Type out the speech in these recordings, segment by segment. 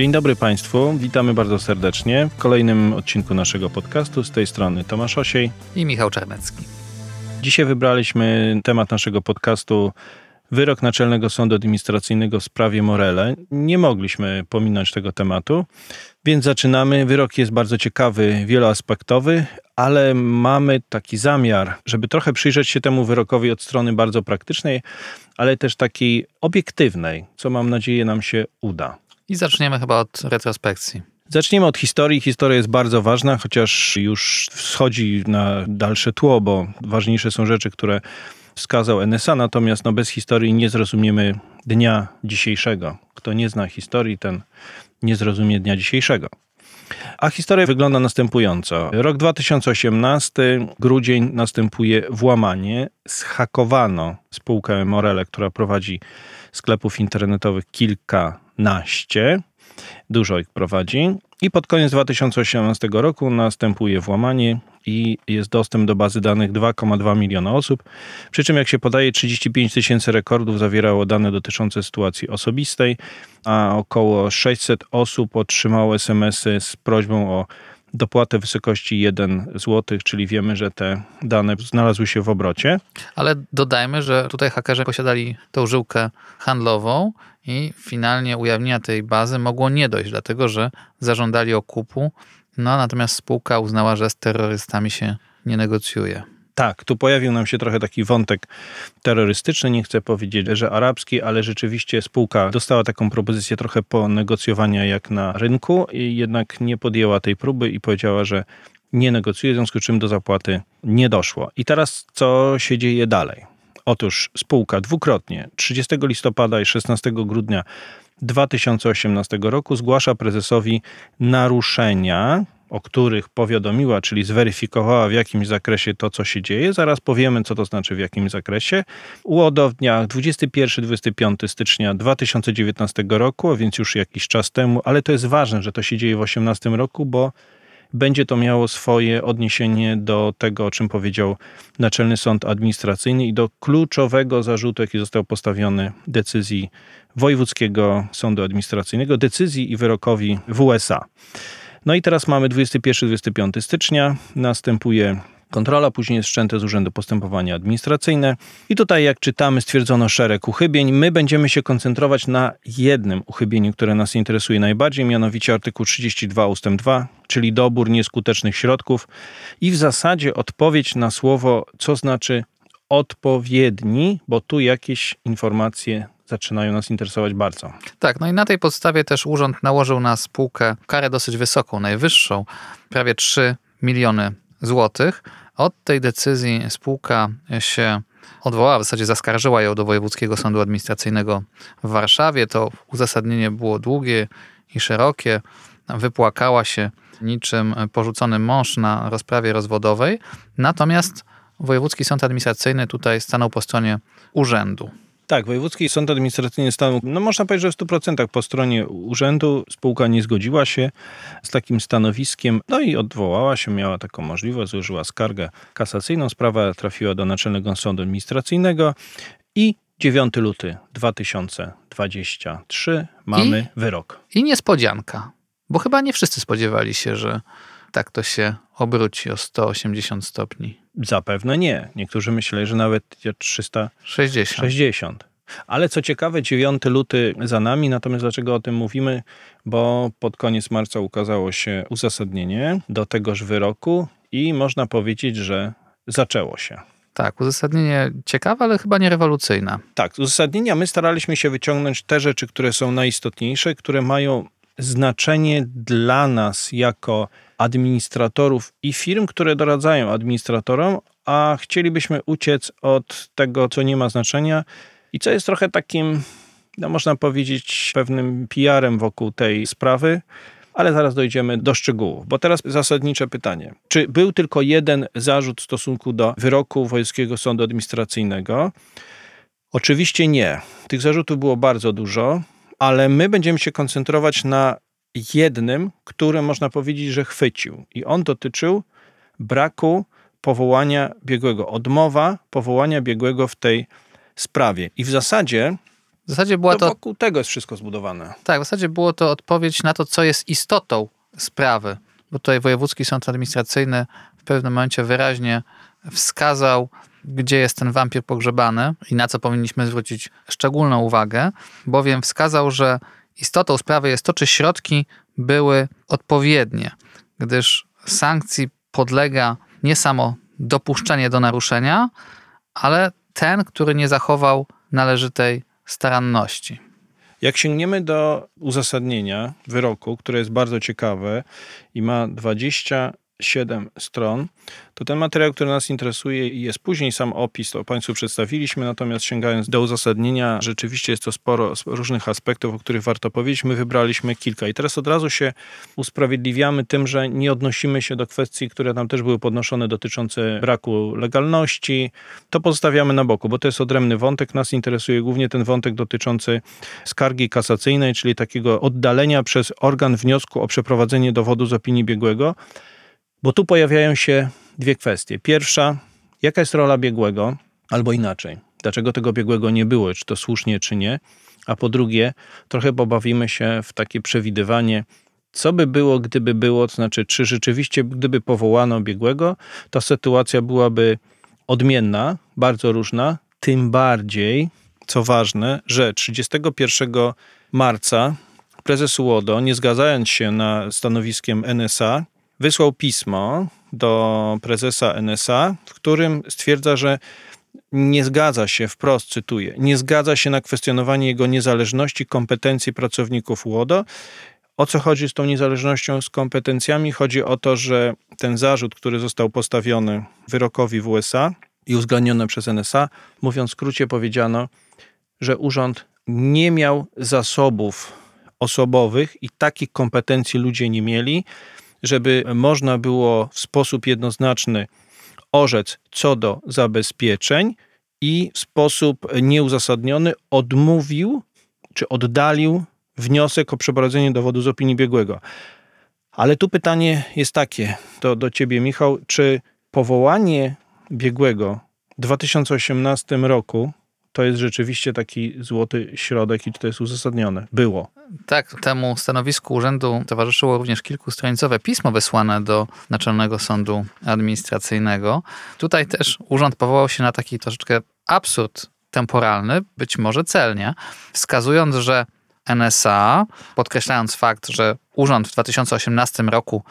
Dzień dobry Państwu, witamy bardzo serdecznie w kolejnym odcinku naszego podcastu. Z tej strony Tomasz Osiej i Michał Czarnecki. Dzisiaj wybraliśmy temat naszego podcastu wyrok Naczelnego Sądu Administracyjnego w sprawie Morele. Nie mogliśmy pominąć tego tematu, więc zaczynamy. Wyrok jest bardzo ciekawy, wieloaspektowy, ale mamy taki zamiar, żeby trochę przyjrzeć się temu wyrokowi od strony bardzo praktycznej, ale też takiej obiektywnej, co mam nadzieję nam się uda. I zaczniemy chyba od retrospekcji. Zaczniemy od historii. Historia jest bardzo ważna, chociaż już schodzi na dalsze tło, bo ważniejsze są rzeczy, które wskazał NSA, natomiast no, bez historii nie zrozumiemy dnia dzisiejszego. Kto nie zna historii, ten nie zrozumie dnia dzisiejszego. A historia wygląda następująco. Rok 2018, grudzień, następuje włamanie. Zhakowano spółkę Morele, która prowadzi sklepów internetowych kilkanaście. Dużo ich prowadzi. I pod koniec 2018 roku następuje włamanie i jest dostęp do bazy danych 2,2 miliona osób. Przy czym, jak się podaje, 35 tysięcy rekordów zawierało dane dotyczące sytuacji osobistej, a około 600 osób otrzymało SMS-y z prośbą o dopłatę w wysokości 1 zł, czyli wiemy, że te dane znalazły się w obrocie. Ale dodajmy, że tutaj hakerzy posiadali tą żyłkę handlową i finalnie ujawnienia tej bazy mogło nie dojść, dlatego że zażądali okupu, no natomiast spółka uznała, że z terrorystami się nie negocjuje. Tak, tu pojawił nam się trochę taki wątek terrorystyczny, nie chcę powiedzieć, że arabski, ale rzeczywiście spółka dostała taką propozycję trochę ponegocjowania jak na rynku i jednak nie podjęła tej próby i powiedziała, że nie negocjuje, w związku z czym do zapłaty nie doszło. I teraz co się dzieje dalej? Otóż spółka dwukrotnie 30 listopada i 16 grudnia 2018 roku zgłasza prezesowi naruszenia o których powiadomiła, czyli zweryfikowała w jakimś zakresie to, co się dzieje. Zaraz powiemy, co to znaczy w jakim zakresie. UODO w dniach 21-25 stycznia 2019 roku, więc już jakiś czas temu, ale to jest ważne, że to się dzieje w 2018 roku, bo będzie to miało swoje odniesienie do tego, o czym powiedział Naczelny Sąd Administracyjny i do kluczowego zarzutu, jaki został postawiony decyzji Wojewódzkiego Sądu Administracyjnego, decyzji i wyrokowi w USA. No i teraz mamy 21-25 stycznia, następuje kontrola, później jest wszczęte z Urzędu Postępowania Administracyjne. I tutaj, jak czytamy, stwierdzono szereg uchybień. My będziemy się koncentrować na jednym uchybieniu, które nas interesuje najbardziej, mianowicie artykuł 32 ust. 2, czyli dobór nieskutecznych środków i w zasadzie odpowiedź na słowo, co znaczy odpowiedni, bo tu jakieś informacje zaczynają nas interesować bardzo. Tak, no i na tej podstawie też urząd nałożył na spółkę karę dosyć wysoką, najwyższą, prawie 3 miliony złotych. Od tej decyzji spółka się odwołała, w zasadzie zaskarżyła ją do Wojewódzkiego Sądu Administracyjnego w Warszawie. To uzasadnienie było długie i szerokie. Wypłakała się niczym porzucony mąż na rozprawie rozwodowej. Natomiast Wojewódzki Sąd Administracyjny tutaj stanął po stronie urzędu. Tak, Wojewódzki Sąd Administracyjny stanął, no można powiedzieć, że w 100% po stronie urzędu. Spółka nie zgodziła się z takim stanowiskiem, no i odwołała się, miała taką możliwość, złożyła skargę kasacyjną. Sprawa trafiła do Naczelnego Sądu Administracyjnego i 9 luty 2023 mamy I, wyrok. I niespodzianka, bo chyba nie wszyscy spodziewali się, że tak to się obróci o 180 stopni. Zapewne nie. Niektórzy myśleli, że nawet 360. 60. Ale co ciekawe, 9 luty za nami, natomiast dlaczego o tym mówimy? Bo pod koniec marca ukazało się uzasadnienie do tegoż wyroku i można powiedzieć, że zaczęło się. Tak, uzasadnienie ciekawe, ale chyba nie rewolucyjne. Tak, z uzasadnienia my staraliśmy się wyciągnąć te rzeczy, które są najistotniejsze, które mają znaczenie dla nas jako administratorów i firm, które doradzają administratorom, a chcielibyśmy uciec od tego, co nie ma znaczenia i co jest trochę takim, no można powiedzieć, pewnym PR-em wokół tej sprawy. Ale zaraz dojdziemy do szczegółów, bo teraz zasadnicze pytanie. Czy był tylko jeden zarzut w stosunku do wyroku Wojewódzkiego Sądu Administracyjnego? Oczywiście nie. Tych zarzutów było bardzo dużo, ale my będziemy się koncentrować na jednym, który można powiedzieć, że chwycił. I on dotyczył braku powołania biegłego, odmowa powołania biegłego w tej sprawie. I w zasadzie zasadzie była to, to... wokół tego jest wszystko zbudowane. Tak, w zasadzie było to odpowiedź na to, co jest istotą sprawy. Bo tutaj Wojewódzki Sąd Administracyjny w pewnym momencie wyraźnie wskazał, gdzie jest ten wampir pogrzebany i na co powinniśmy zwrócić szczególną uwagę, bowiem wskazał, że istotą sprawy jest to, czy środki były odpowiednie, gdyż sankcji podlega nie samo dopuszczenie do naruszenia, ale ten, który nie zachował należytej staranności. Jak sięgniemy do uzasadnienia wyroku, które jest bardzo ciekawe i ma 27 stron, to ten materiał, który nas interesuje i jest później sam opis, to Państwu przedstawiliśmy, natomiast sięgając do uzasadnienia, rzeczywiście jest to sporo różnych aspektów, o których warto powiedzieć. My wybraliśmy kilka i teraz od razu się usprawiedliwiamy tym, że nie odnosimy się do kwestii, które tam też były podnoszone dotyczące braku legalności. To pozostawiamy na boku, bo to jest odrębny wątek. Nas interesuje głównie ten wątek dotyczący skargi kasacyjnej, czyli takiego oddalenia przez organ wniosku o przeprowadzenie dowodu z opinii biegłego, bo tu pojawiają się dwie kwestie. Pierwsza, jaka jest rola biegłego, albo inaczej, dlaczego tego biegłego nie było, czy to słusznie, czy nie. A po drugie, trochę pobawimy się w takie przewidywanie, co by było, gdyby było, to znaczy, czy rzeczywiście, gdyby powołano biegłego, to sytuacja byłaby odmienna, bardzo różna, tym bardziej, co ważne, że 31 marca prezes UODO, nie zgadzając się na stanowiskiem NSA, wysłał pismo do prezesa NSA, w którym stwierdza, że nie zgadza się, wprost cytuję, nie zgadza się na kwestionowanie jego niezależności, kompetencji pracowników UODO. O co chodzi z tą niezależnością, z kompetencjami? Chodzi o to, że ten zarzut, który został postawiony wyrokowi w USA i uwzględniony przez NSA, mówiąc w skrócie, powiedziano, że urząd nie miał zasobów osobowych i takich kompetencji ludzie nie mieli, żeby można było w sposób jednoznaczny orzec co do zabezpieczeń i w sposób nieuzasadniony odmówił czy oddalił wniosek o przeprowadzenie dowodu z opinii biegłego. Ale tu pytanie jest takie do, do ciebie, Michał, czy powołanie biegłego w 2018 roku to jest rzeczywiście taki złoty środek i to jest uzasadnione? Było. Tak, temu stanowisku urzędu towarzyszyło również kilkustronicowe pismo wysłane do Naczelnego Sądu Administracyjnego. Tutaj też urząd powołał się na taki troszeczkę absurd temporalny, być może celnie, wskazując, że NSA, podkreślając fakt, że urząd w 2018 roku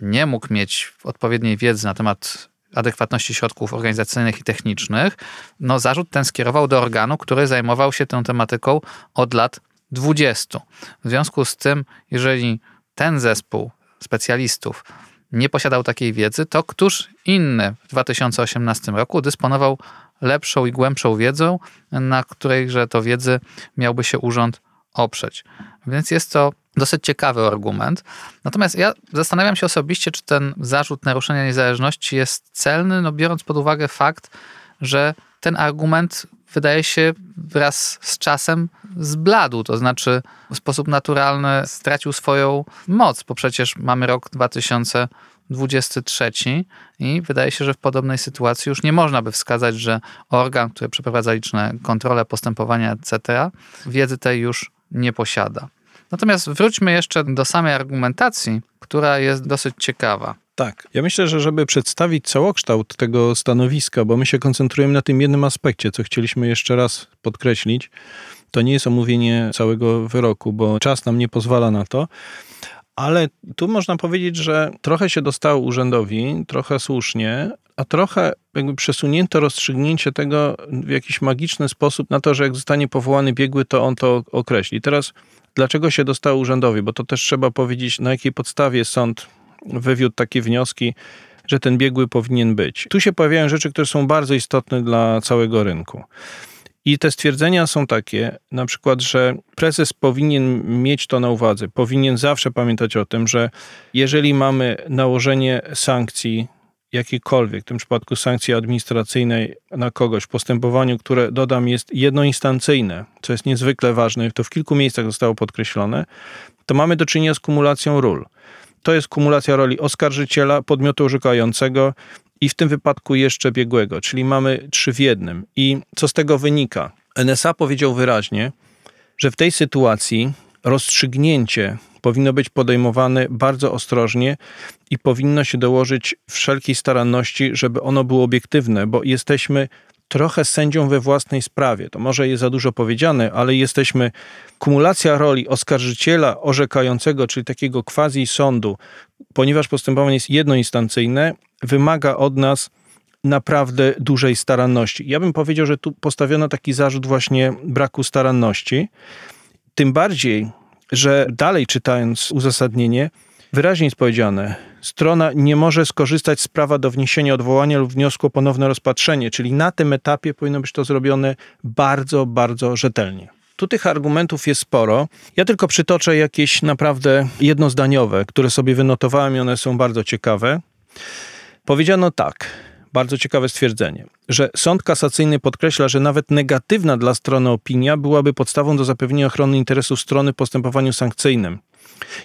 nie mógł mieć odpowiedniej wiedzy na temat adekwatności środków organizacyjnych i technicznych, no zarzut ten skierował do organu, który zajmował się tą tematyką od lat 20. W związku z tym, jeżeli ten zespół specjalistów nie posiadał takiej wiedzy, to któż inny w 2018 roku dysponował lepszą i głębszą wiedzą, na którejże to wiedzy miałby się urząd oprzeć. Więc jest to dosyć ciekawy argument. Natomiast ja zastanawiam się osobiście, czy ten zarzut naruszenia niezależności jest celny, no biorąc pod uwagę fakt, że ten argument wydaje się wraz z czasem zbladł, to znaczy w sposób naturalny stracił swoją moc, bo przecież mamy rok 2023 i wydaje się, że w podobnej sytuacji już nie można by wskazać, że organ, który przeprowadza liczne kontrole, postępowania, etc., wiedzy tej już nie posiada. Natomiast wróćmy jeszcze do samej argumentacji, która jest dosyć ciekawa. Tak. Ja myślę, że żeby przedstawić całokształt tego stanowiska, bo my się koncentrujemy na tym jednym aspekcie, co chcieliśmy jeszcze raz podkreślić, to nie jest omówienie całego wyroku, bo czas nam nie pozwala na to. Ale tu można powiedzieć, że trochę się dostało urzędowi, trochę słusznie, a trochę jakby przesunięto rozstrzygnięcie tego w jakiś magiczny sposób na to, że jak zostanie powołany biegły, to on to określi. Teraz dlaczego się dostało urzędowi? Bo to też trzeba powiedzieć, na jakiej podstawie sąd wywiódł takie wnioski, że ten biegły powinien być. Tu się pojawiają rzeczy, które są bardzo istotne dla całego rynku. I te stwierdzenia są takie, na przykład, że prezes powinien mieć to na uwadze, powinien zawsze pamiętać o tym, że jeżeli mamy nałożenie sankcji jakiejkolwiek, w tym przypadku sankcji administracyjnej na kogoś postępowaniu, które dodam jest jednoinstancyjne, co jest niezwykle ważne, to w kilku miejscach zostało podkreślone, to mamy do czynienia z kumulacją ról. To jest kumulacja roli oskarżyciela, podmiotu orzekającego i w tym wypadku jeszcze biegłego, czyli mamy trzy w jednym. I co z tego wynika? NSA powiedział wyraźnie, że w tej sytuacji rozstrzygnięcie powinno być podejmowane bardzo ostrożnie i powinno się dołożyć wszelkiej staranności, żeby ono było obiektywne, bo jesteśmy trochę sędzią we własnej sprawie. To może jest za dużo powiedziane, ale jesteśmy kumulacja roli oskarżyciela orzekającego, czyli takiego quasi sądu, ponieważ postępowanie jest jednoinstancyjne, wymaga od nas naprawdę dużej staranności. Ja bym powiedział, że tu postawiono taki zarzut właśnie braku staranności. Tym bardziej, że dalej czytając uzasadnienie, wyraźnie jest powiedziane, strona nie może skorzystać z prawa do wniesienia odwołania lub wniosku o ponowne rozpatrzenie, czyli na tym etapie powinno być to zrobione bardzo, bardzo rzetelnie. Tu tych argumentów jest sporo. Ja tylko przytoczę jakieś naprawdę jednozdaniowe, które sobie wynotowałem i one są bardzo ciekawe. Powiedziano tak, bardzo ciekawe stwierdzenie, że sąd kasacyjny podkreśla, że nawet negatywna dla strony opinia byłaby podstawą do zapewnienia ochrony interesów strony w postępowaniu sankcyjnym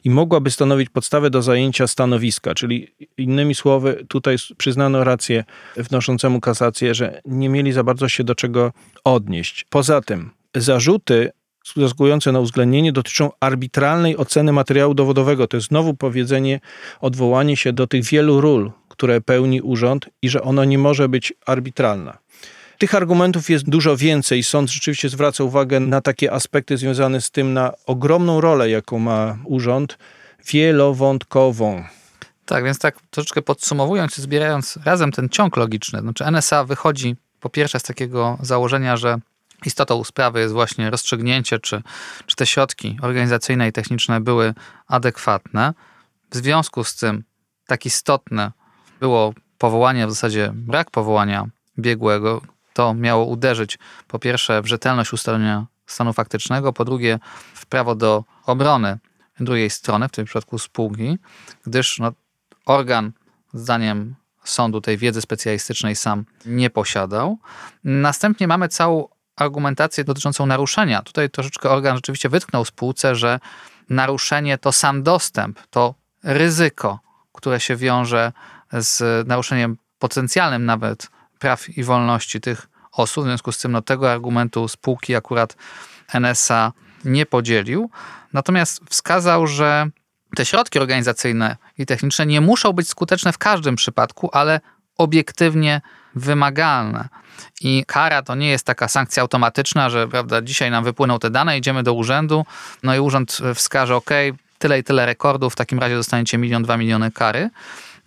i mogłaby stanowić podstawę do zajęcia stanowiska, czyli innymi słowy, tutaj przyznano rację wnoszącemu kasację, że nie mieli za bardzo się do czego odnieść. Poza tym, zarzuty zasługujące na uwzględnienie dotyczą arbitralnej oceny materiału dowodowego. To jest znowu powiedzenie, odwołanie się do tych wielu ról, które pełni urząd i że ono nie może być arbitralna. Tych argumentów jest dużo więcej. Sąd rzeczywiście zwraca uwagę na takie aspekty związane z tym, na ogromną rolę, jaką ma urząd, wielowątkową. Tak, więc tak troszeczkę podsumowując i zbierając razem ten ciąg logiczny, znaczy NSA wychodzi po pierwsze z takiego założenia, że istotą sprawy jest właśnie rozstrzygnięcie, czy, czy te środki organizacyjne i techniczne były adekwatne. W związku z tym tak istotne było powołanie, w zasadzie brak powołania biegłego, to miało uderzyć po pierwsze w rzetelność ustalenia stanu faktycznego, po drugie w prawo do obrony drugiej strony, w tym przypadku spółki, gdyż no, organ, zdaniem sądu, tej wiedzy specjalistycznej sam nie posiadał. Następnie mamy całą argumentację dotyczącą naruszenia. Tutaj troszeczkę organ rzeczywiście wytknął spółce, że naruszenie to sam dostęp, to ryzyko, które się wiąże z naruszeniem potencjalnym nawet praw i wolności tych osób. W związku z tym no, tego argumentu spółki akurat NSA nie podzielił. Natomiast wskazał, że te środki organizacyjne i techniczne nie muszą być skuteczne w każdym przypadku, ale obiektywnie wymagalne. I kara to nie jest taka sankcja automatyczna, że prawda, dzisiaj nam wypłyną te dane, idziemy do urzędu, no i urząd wskaże, ok, tyle i tyle rekordów, w takim razie dostaniecie milion, dwa miliony kary.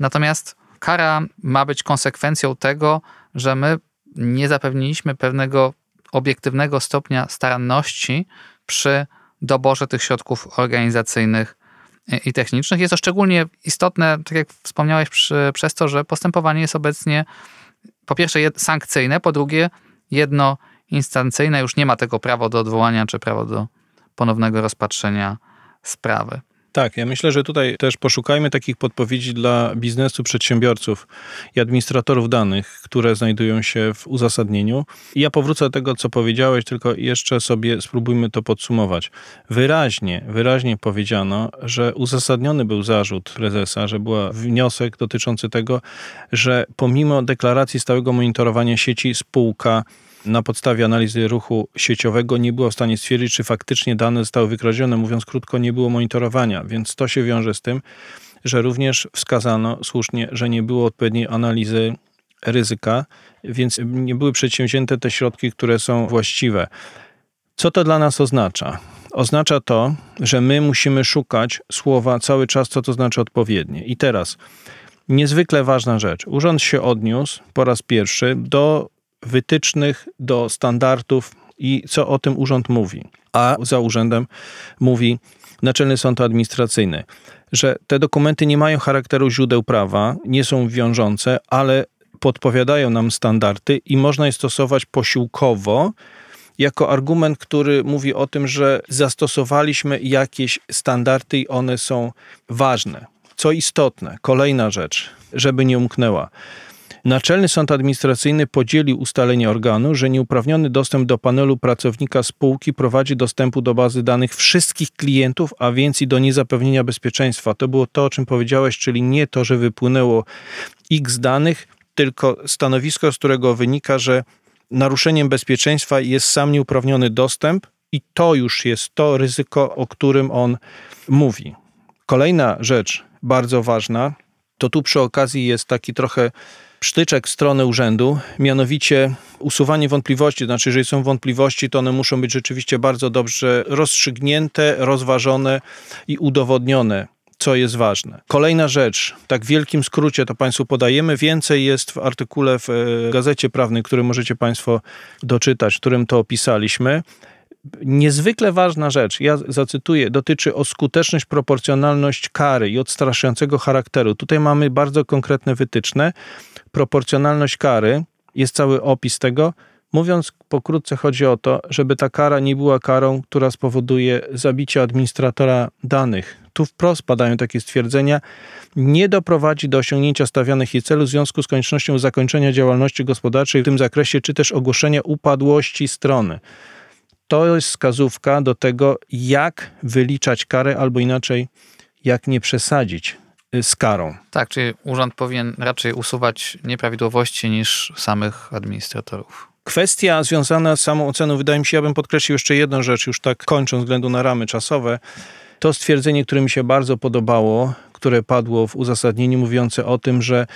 Natomiast kara ma być konsekwencją tego, że my nie zapewniliśmy pewnego obiektywnego stopnia staranności przy doborze tych środków organizacyjnych i technicznych. Jest to szczególnie istotne, tak jak wspomniałeś, przy, przez to, że postępowanie jest obecnie po pierwsze sankcyjne, po drugie jednoinstancyjne, już nie ma tego prawa do odwołania czy prawa do ponownego rozpatrzenia sprawy. Tak, ja myślę, że tutaj też poszukajmy takich podpowiedzi dla biznesu, przedsiębiorców i administratorów danych, które znajdują się w uzasadnieniu. I ja powrócę do tego, co powiedziałeś, tylko jeszcze sobie spróbujmy to podsumować. Wyraźnie, wyraźnie powiedziano, że uzasadniony był zarzut prezesa, że był wniosek dotyczący tego, że pomimo deklaracji stałego monitorowania sieci spółka na podstawie analizy ruchu sieciowego nie było w stanie stwierdzić, czy faktycznie dane zostały wykradzione. Mówiąc krótko, nie było monitorowania, więc to się wiąże z tym, że również wskazano słusznie, że nie było odpowiedniej analizy ryzyka, więc nie były przedsięwzięte te środki, które są właściwe. Co to dla nas oznacza? Oznacza to, że my musimy szukać słowa cały czas, co to znaczy odpowiednie. I teraz niezwykle ważna rzecz. Urząd się odniósł po raz pierwszy do wytycznych do standardów i co o tym urząd mówi. A za urzędem mówi Naczelny Sąd Administracyjny, że te dokumenty nie mają charakteru źródeł prawa, nie są wiążące, ale podpowiadają nam standardy i można je stosować posiłkowo jako argument, który mówi o tym, że zastosowaliśmy jakieś standardy i one są ważne. Co istotne, kolejna rzecz, żeby nie umknęła. Naczelny Sąd Administracyjny podzielił ustalenie organu, że nieuprawniony dostęp do panelu pracownika spółki prowadzi dostępu do bazy danych wszystkich klientów, a więc i do niezapewnienia bezpieczeństwa. To było to, o czym powiedziałeś, czyli nie to, że wypłynęło x danych, tylko stanowisko, z którego wynika, że naruszeniem bezpieczeństwa jest sam nieuprawniony dostęp I to już jest to ryzyko, o którym on mówi. Kolejna rzecz bardzo ważna, to tu przy okazji jest taki trochę sztyczek w stronę urzędu, mianowicie usuwanie wątpliwości. Znaczy, jeżeli są wątpliwości, to one muszą być rzeczywiście bardzo dobrze rozstrzygnięte, rozważone i udowodnione co jest ważne. Kolejna rzecz, tak w wielkim skrócie to Państwu podajemy, więcej jest w artykule w e, Gazecie Prawnej, który możecie Państwo doczytać, w którym to opisaliśmy. Niezwykle ważna rzecz, ja zacytuję, dotyczy o skuteczność, proporcjonalność kary i odstraszającego charakteru. Tutaj mamy bardzo konkretne wytyczne. Proporcjonalność kary, jest cały opis tego. Mówiąc pokrótce, chodzi o to, żeby ta kara nie była karą, która spowoduje zabicie administratora danych. Tu wprost padają takie stwierdzenia, nie doprowadzi do osiągnięcia stawianych jej celów w związku z koniecznością zakończenia działalności gospodarczej w tym zakresie, czy też ogłoszenia upadłości strony to jest wskazówka do tego, jak wyliczać karę, albo inaczej, jak nie przesadzić z karą. Tak, czyli urząd powinien raczej usuwać nieprawidłowości niż samych administratorów. Kwestia związana z samą oceną, wydaje mi się, ja bym podkreślił jeszcze jedną rzecz, już tak kończąc, względu na ramy czasowe. To stwierdzenie, które mi się bardzo podobało, które padło w uzasadnieniu, mówiące o tym, że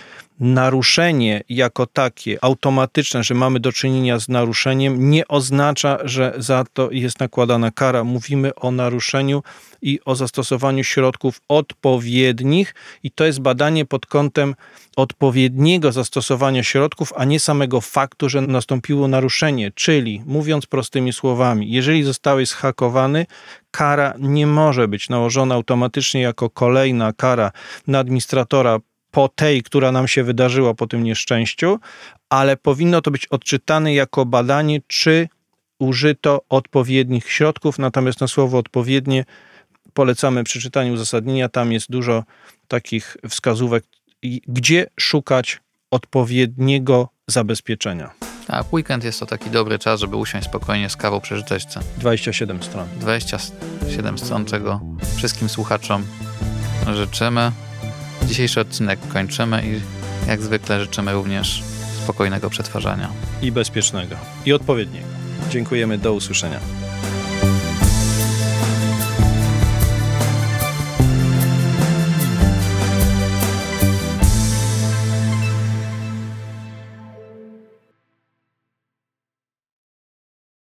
naruszenie jako takie, automatyczne, że mamy do czynienia z naruszeniem, nie oznacza, że za to jest nakładana kara. Mówimy o naruszeniu i o zastosowaniu środków odpowiednich, i to jest badanie pod kątem odpowiedniego zastosowania środków, a nie samego faktu, że nastąpiło naruszenie. Czyli, mówiąc prostymi słowami, jeżeli zostałeś zhakowany, kara nie może być nałożona automatycznie jako kolejna kara na administratora po tej, która nam się wydarzyła po tym nieszczęściu, ale powinno to być odczytane jako badanie, czy użyto odpowiednich środków. Natomiast na słowo odpowiednie polecamy przeczytanie uzasadnienia. Tam jest dużo takich wskazówek, gdzie szukać odpowiedniego zabezpieczenia. Tak, weekend jest to taki dobry czas, żeby usiąść spokojnie z kawą, przeczytać te 27 stron. 27 stron, czego wszystkim słuchaczom życzymy. Dzisiejszy odcinek kończymy i jak zwykle życzymy również spokojnego przetwarzania. I bezpiecznego. I odpowiedniego. Dziękujemy, do usłyszenia.